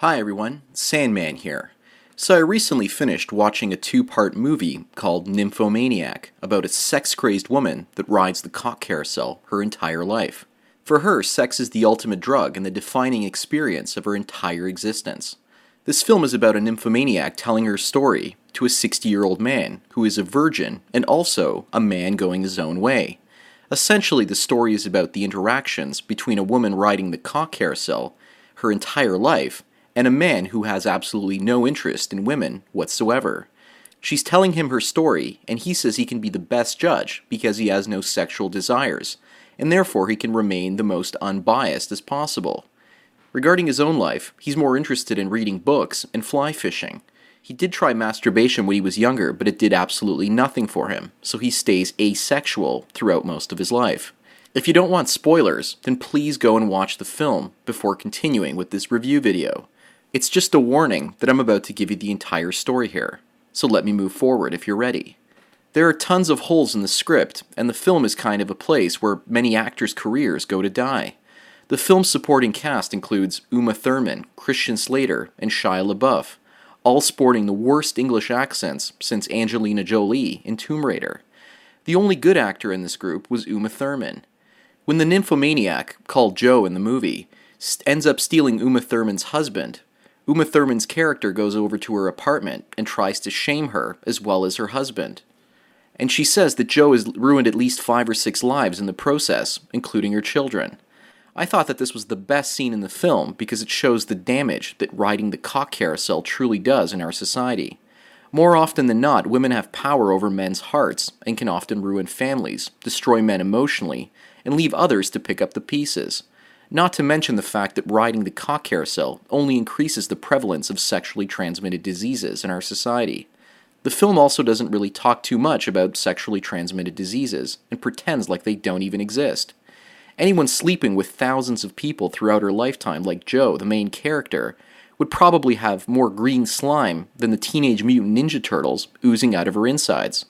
Hi everyone, Sandman here. So I recently finished watching a two-part movie called Nymphomaniac about a sex-crazed woman that rides the cock carousel her entire life. For her, sex is the ultimate drug and the defining experience of her entire existence. This film is about a nymphomaniac telling her story to a 60 year old man who is a virgin and also a man going his own way. Essentially, the story is about the interactions between a woman riding the cock carousel her entire life and a man who has absolutely no interest in women whatsoever. She's telling him her story, and he says he can be the best judge because he has no sexual desires, and therefore he can remain the most unbiased as possible. Regarding his own life, he's more interested in reading books and fly fishing. He did try masturbation when he was younger, but it did absolutely nothing for him, so he stays asexual throughout most of his life. If you don't want spoilers, then please go and watch the film before continuing with this review video. It's just a warning that I'm about to give you the entire story here, so let me move forward if you're ready. There are tons of holes in the script, and the film is kind of a place where many actors' careers go to die. The film's supporting cast includes Uma Thurman, Christian Slater, and Shia LaBeouf, all sporting the worst English accents since Angelina Jolie in Tomb Raider. The only good actor in this group was Uma Thurman. When the nymphomaniac, called Joe in the movie, ends up stealing Uma Thurman's husband, Uma Thurman's character goes over to her apartment and tries to shame her as well as her husband. And she says that Joe has ruined at least five or six lives in the process, including her children. I thought that this was the best scene in the film because it shows the damage that riding the cock carousel truly does in our society. More often than not, women have power over men's hearts and can often ruin families, destroy men emotionally, and leave others to pick up the pieces. Not to mention the fact that riding the cock carousel only increases the prevalence of sexually transmitted diseases in our society. The film also doesn't really talk too much about sexually transmitted diseases and pretends like they don't even exist. Anyone sleeping with thousands of people throughout her lifetime, like Joe, the main character, would probably have more green slime than the Teenage Mutant Ninja Turtles oozing out of her insides.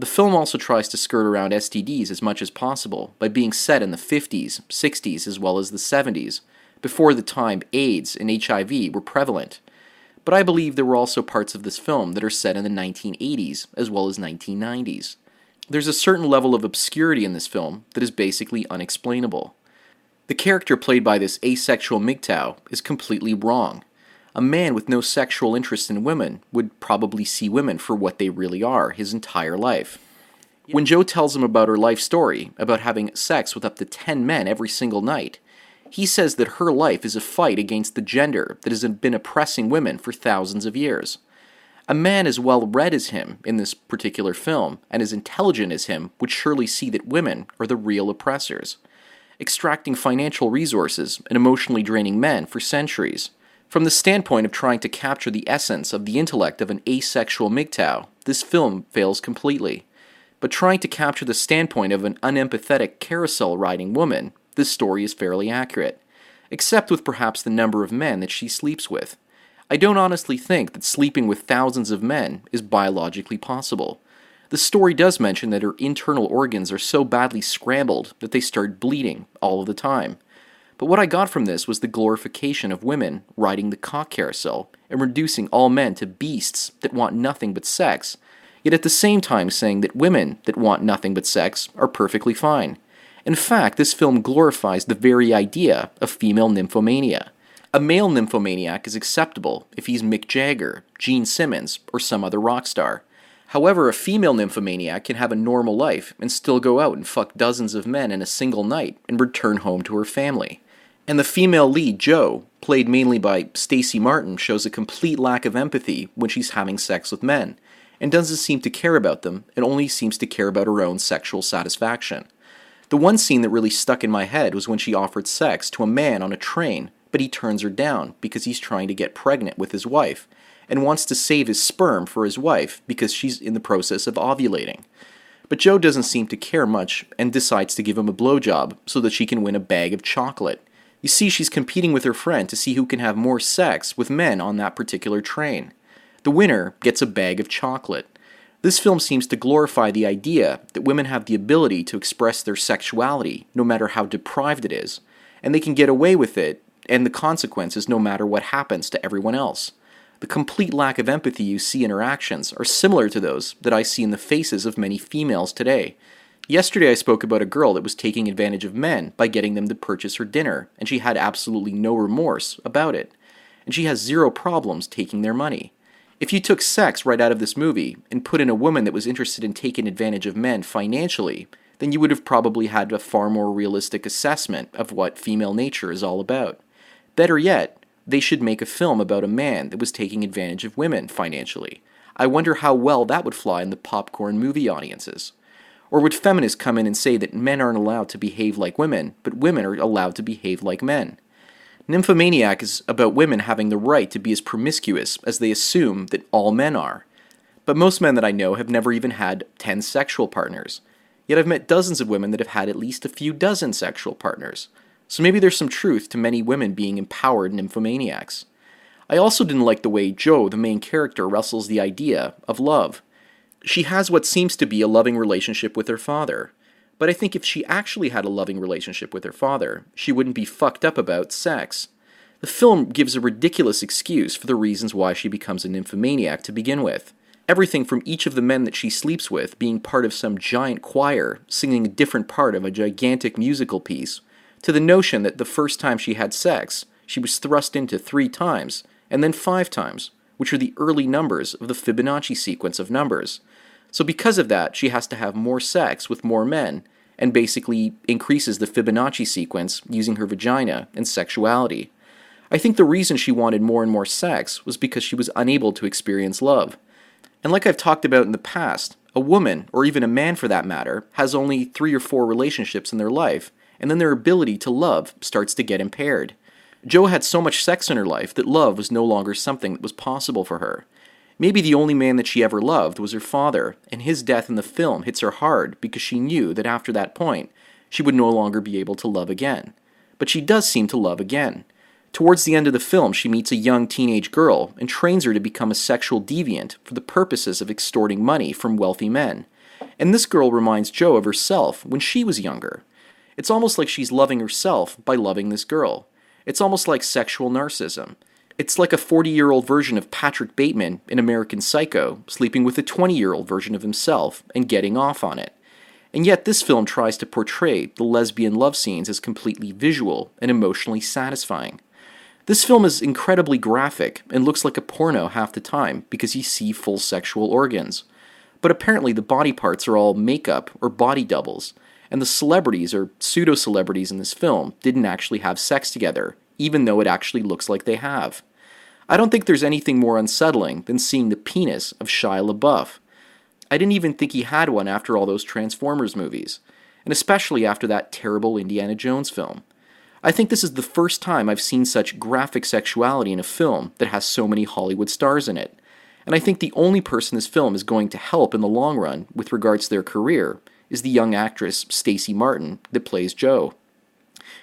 The film also tries to skirt around STDs as much as possible by being set in the 50s, 60s, as well as the 70s, before the time AIDS and HIV were prevalent. But I believe there were also parts of this film that are set in the 1980s as well as 1990s. There's a certain level of obscurity in this film that is basically unexplainable. The character played by this asexual MGTOW is completely wrong. A man with no sexual interest in women would probably see women for what they really are his entire life. When Joe tells him about her life story, about having sex with up to 10 men every single night, he says that her life is a fight against the gender that has been oppressing women for thousands of years. A man as well read as him in this particular film and as intelligent as him would surely see that women are the real oppressors, extracting financial resources and emotionally draining men for centuries. From the standpoint of trying to capture the essence of the intellect of an asexual MGTOW, this film fails completely. But trying to capture the standpoint of an unempathetic carousel riding woman, this story is fairly accurate, except with perhaps the number of men that she sleeps with. I don't honestly think that sleeping with thousands of men is biologically possible. The story does mention that her internal organs are so badly scrambled that they start bleeding all of the time. But what I got from this was the glorification of women riding the cock carousel and reducing all men to beasts that want nothing but sex, yet at the same time saying that women that want nothing but sex are perfectly fine. In fact, this film glorifies the very idea of female nymphomania. A male nymphomaniac is acceptable if he's Mick Jagger, Gene Simmons, or some other rock star. However, a female nymphomaniac can have a normal life and still go out and fuck dozens of men in a single night and return home to her family. And the female lead, Joe, played mainly by Stacy Martin, shows a complete lack of empathy when she's having sex with men, and doesn't seem to care about them, and only seems to care about her own sexual satisfaction. The one scene that really stuck in my head was when she offered sex to a man on a train but he turns her down because he's trying to get pregnant with his wife and wants to save his sperm for his wife because she's in the process of ovulating. But Joe doesn't seem to care much and decides to give him a blowjob so that she can win a bag of chocolate. You see, she's competing with her friend to see who can have more sex with men on that particular train. The winner gets a bag of chocolate. This film seems to glorify the idea that women have the ability to express their sexuality, no matter how deprived it is, and they can get away with it and the consequences no matter what happens to everyone else. The complete lack of empathy you see in her actions are similar to those that I see in the faces of many females today. Yesterday, I spoke about a girl that was taking advantage of men by getting them to purchase her dinner, and she had absolutely no remorse about it. And she has zero problems taking their money. If you took sex right out of this movie and put in a woman that was interested in taking advantage of men financially, then you would have probably had a far more realistic assessment of what female nature is all about. Better yet, they should make a film about a man that was taking advantage of women financially. I wonder how well that would fly in the popcorn movie audiences. Or would feminists come in and say that men aren't allowed to behave like women, but women are allowed to behave like men? Nymphomaniac is about women having the right to be as promiscuous as they assume that all men are. But most men that I know have never even had 10 sexual partners. Yet I've met dozens of women that have had at least a few dozen sexual partners. So maybe there's some truth to many women being empowered nymphomaniacs. I also didn't like the way Joe, the main character, wrestles the idea of love. She has what seems to be a loving relationship with her father, but I think if she actually had a loving relationship with her father, she wouldn't be fucked up about sex. The film gives a ridiculous excuse for the reasons why she becomes a nymphomaniac to begin with. Everything from each of the men that she sleeps with being part of some giant choir, singing a different part of a gigantic musical piece, to the notion that the first time she had sex, she was thrust into three times, and then five times, which are the early numbers of the Fibonacci sequence of numbers. So, because of that, she has to have more sex with more men, and basically increases the Fibonacci sequence using her vagina and sexuality. I think the reason she wanted more and more sex was because she was unable to experience love. And like I've talked about in the past, a woman, or even a man for that matter, has only three or four relationships in their life, and then their ability to love starts to get impaired. Joe had so much sex in her life that love was no longer something that was possible for her. Maybe the only man that she ever loved was her father, and his death in the film hits her hard because she knew that after that point, she would no longer be able to love again. But she does seem to love again. Towards the end of the film, she meets a young teenage girl and trains her to become a sexual deviant for the purposes of extorting money from wealthy men. And this girl reminds Joe of herself when she was younger. It's almost like she's loving herself by loving this girl. It's almost like sexual narcissism. It's like a 40 year old version of Patrick Bateman in American Psycho sleeping with a 20 year old version of himself and getting off on it. And yet, this film tries to portray the lesbian love scenes as completely visual and emotionally satisfying. This film is incredibly graphic and looks like a porno half the time because you see full sexual organs. But apparently, the body parts are all makeup or body doubles, and the celebrities or pseudo celebrities in this film didn't actually have sex together, even though it actually looks like they have. I don't think there's anything more unsettling than seeing the penis of Shia LaBeouf. I didn't even think he had one after all those Transformers movies, and especially after that terrible Indiana Jones film. I think this is the first time I've seen such graphic sexuality in a film that has so many Hollywood stars in it. And I think the only person this film is going to help in the long run with regards to their career is the young actress Stacy Martin that plays Joe.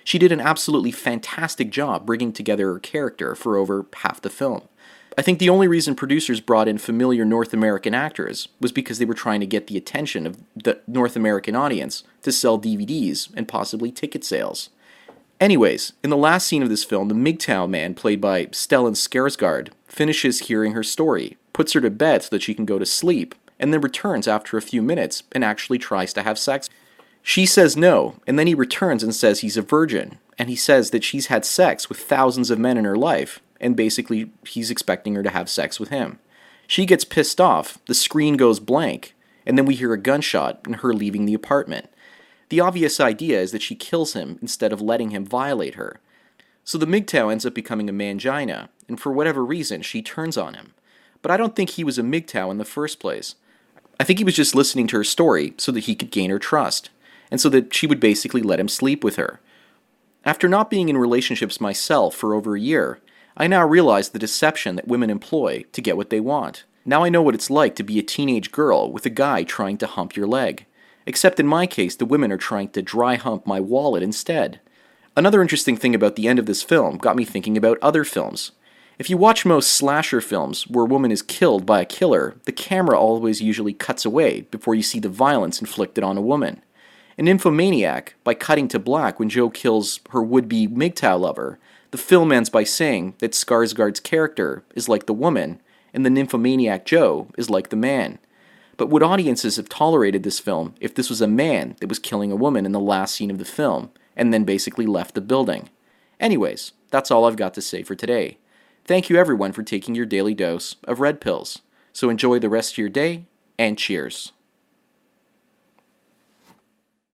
She did an absolutely fantastic job bringing together her character for over half the film. I think the only reason producers brought in familiar North American actors was because they were trying to get the attention of the North American audience to sell DVDs and possibly ticket sales. Anyways, in the last scene of this film, the MGTOW man, played by Stellan Skarsgård, finishes hearing her story, puts her to bed so that she can go to sleep, and then returns after a few minutes and actually tries to have sex. She says no, and then he returns and says he's a virgin, and he says that she's had sex with thousands of men in her life, and basically he's expecting her to have sex with him. She gets pissed off, the screen goes blank, and then we hear a gunshot and her leaving the apartment. The obvious idea is that she kills him instead of letting him violate her. So the MGTOW ends up becoming a mangina, and for whatever reason, she turns on him. But I don't think he was a MGTOW in the first place. I think he was just listening to her story so that he could gain her trust, and so that she would basically let him sleep with her. After not being in relationships myself for over a year, I now realize the deception that women employ to get what they want. Now I know what it's like to be a teenage girl with a guy trying to hump your leg. Except in my case, the women are trying to dry hump my wallet instead. Another interesting thing about the end of this film got me thinking about other films. If you watch most slasher films where a woman is killed by a killer, the camera always usually cuts away before you see the violence inflicted on a woman. In Nymphomaniac, by cutting to black when Joe kills her would be MGTOW lover, the film ends by saying that Skarsgård's character is like the woman, and the nymphomaniac Joe is like the man. But would audiences have tolerated this film if this was a man that was killing a woman in the last scene of the film, and then basically left the building? Anyways, that's all I've got to say for today. Thank you everyone for taking your daily dose of red pills. So enjoy the rest of your day, and cheers.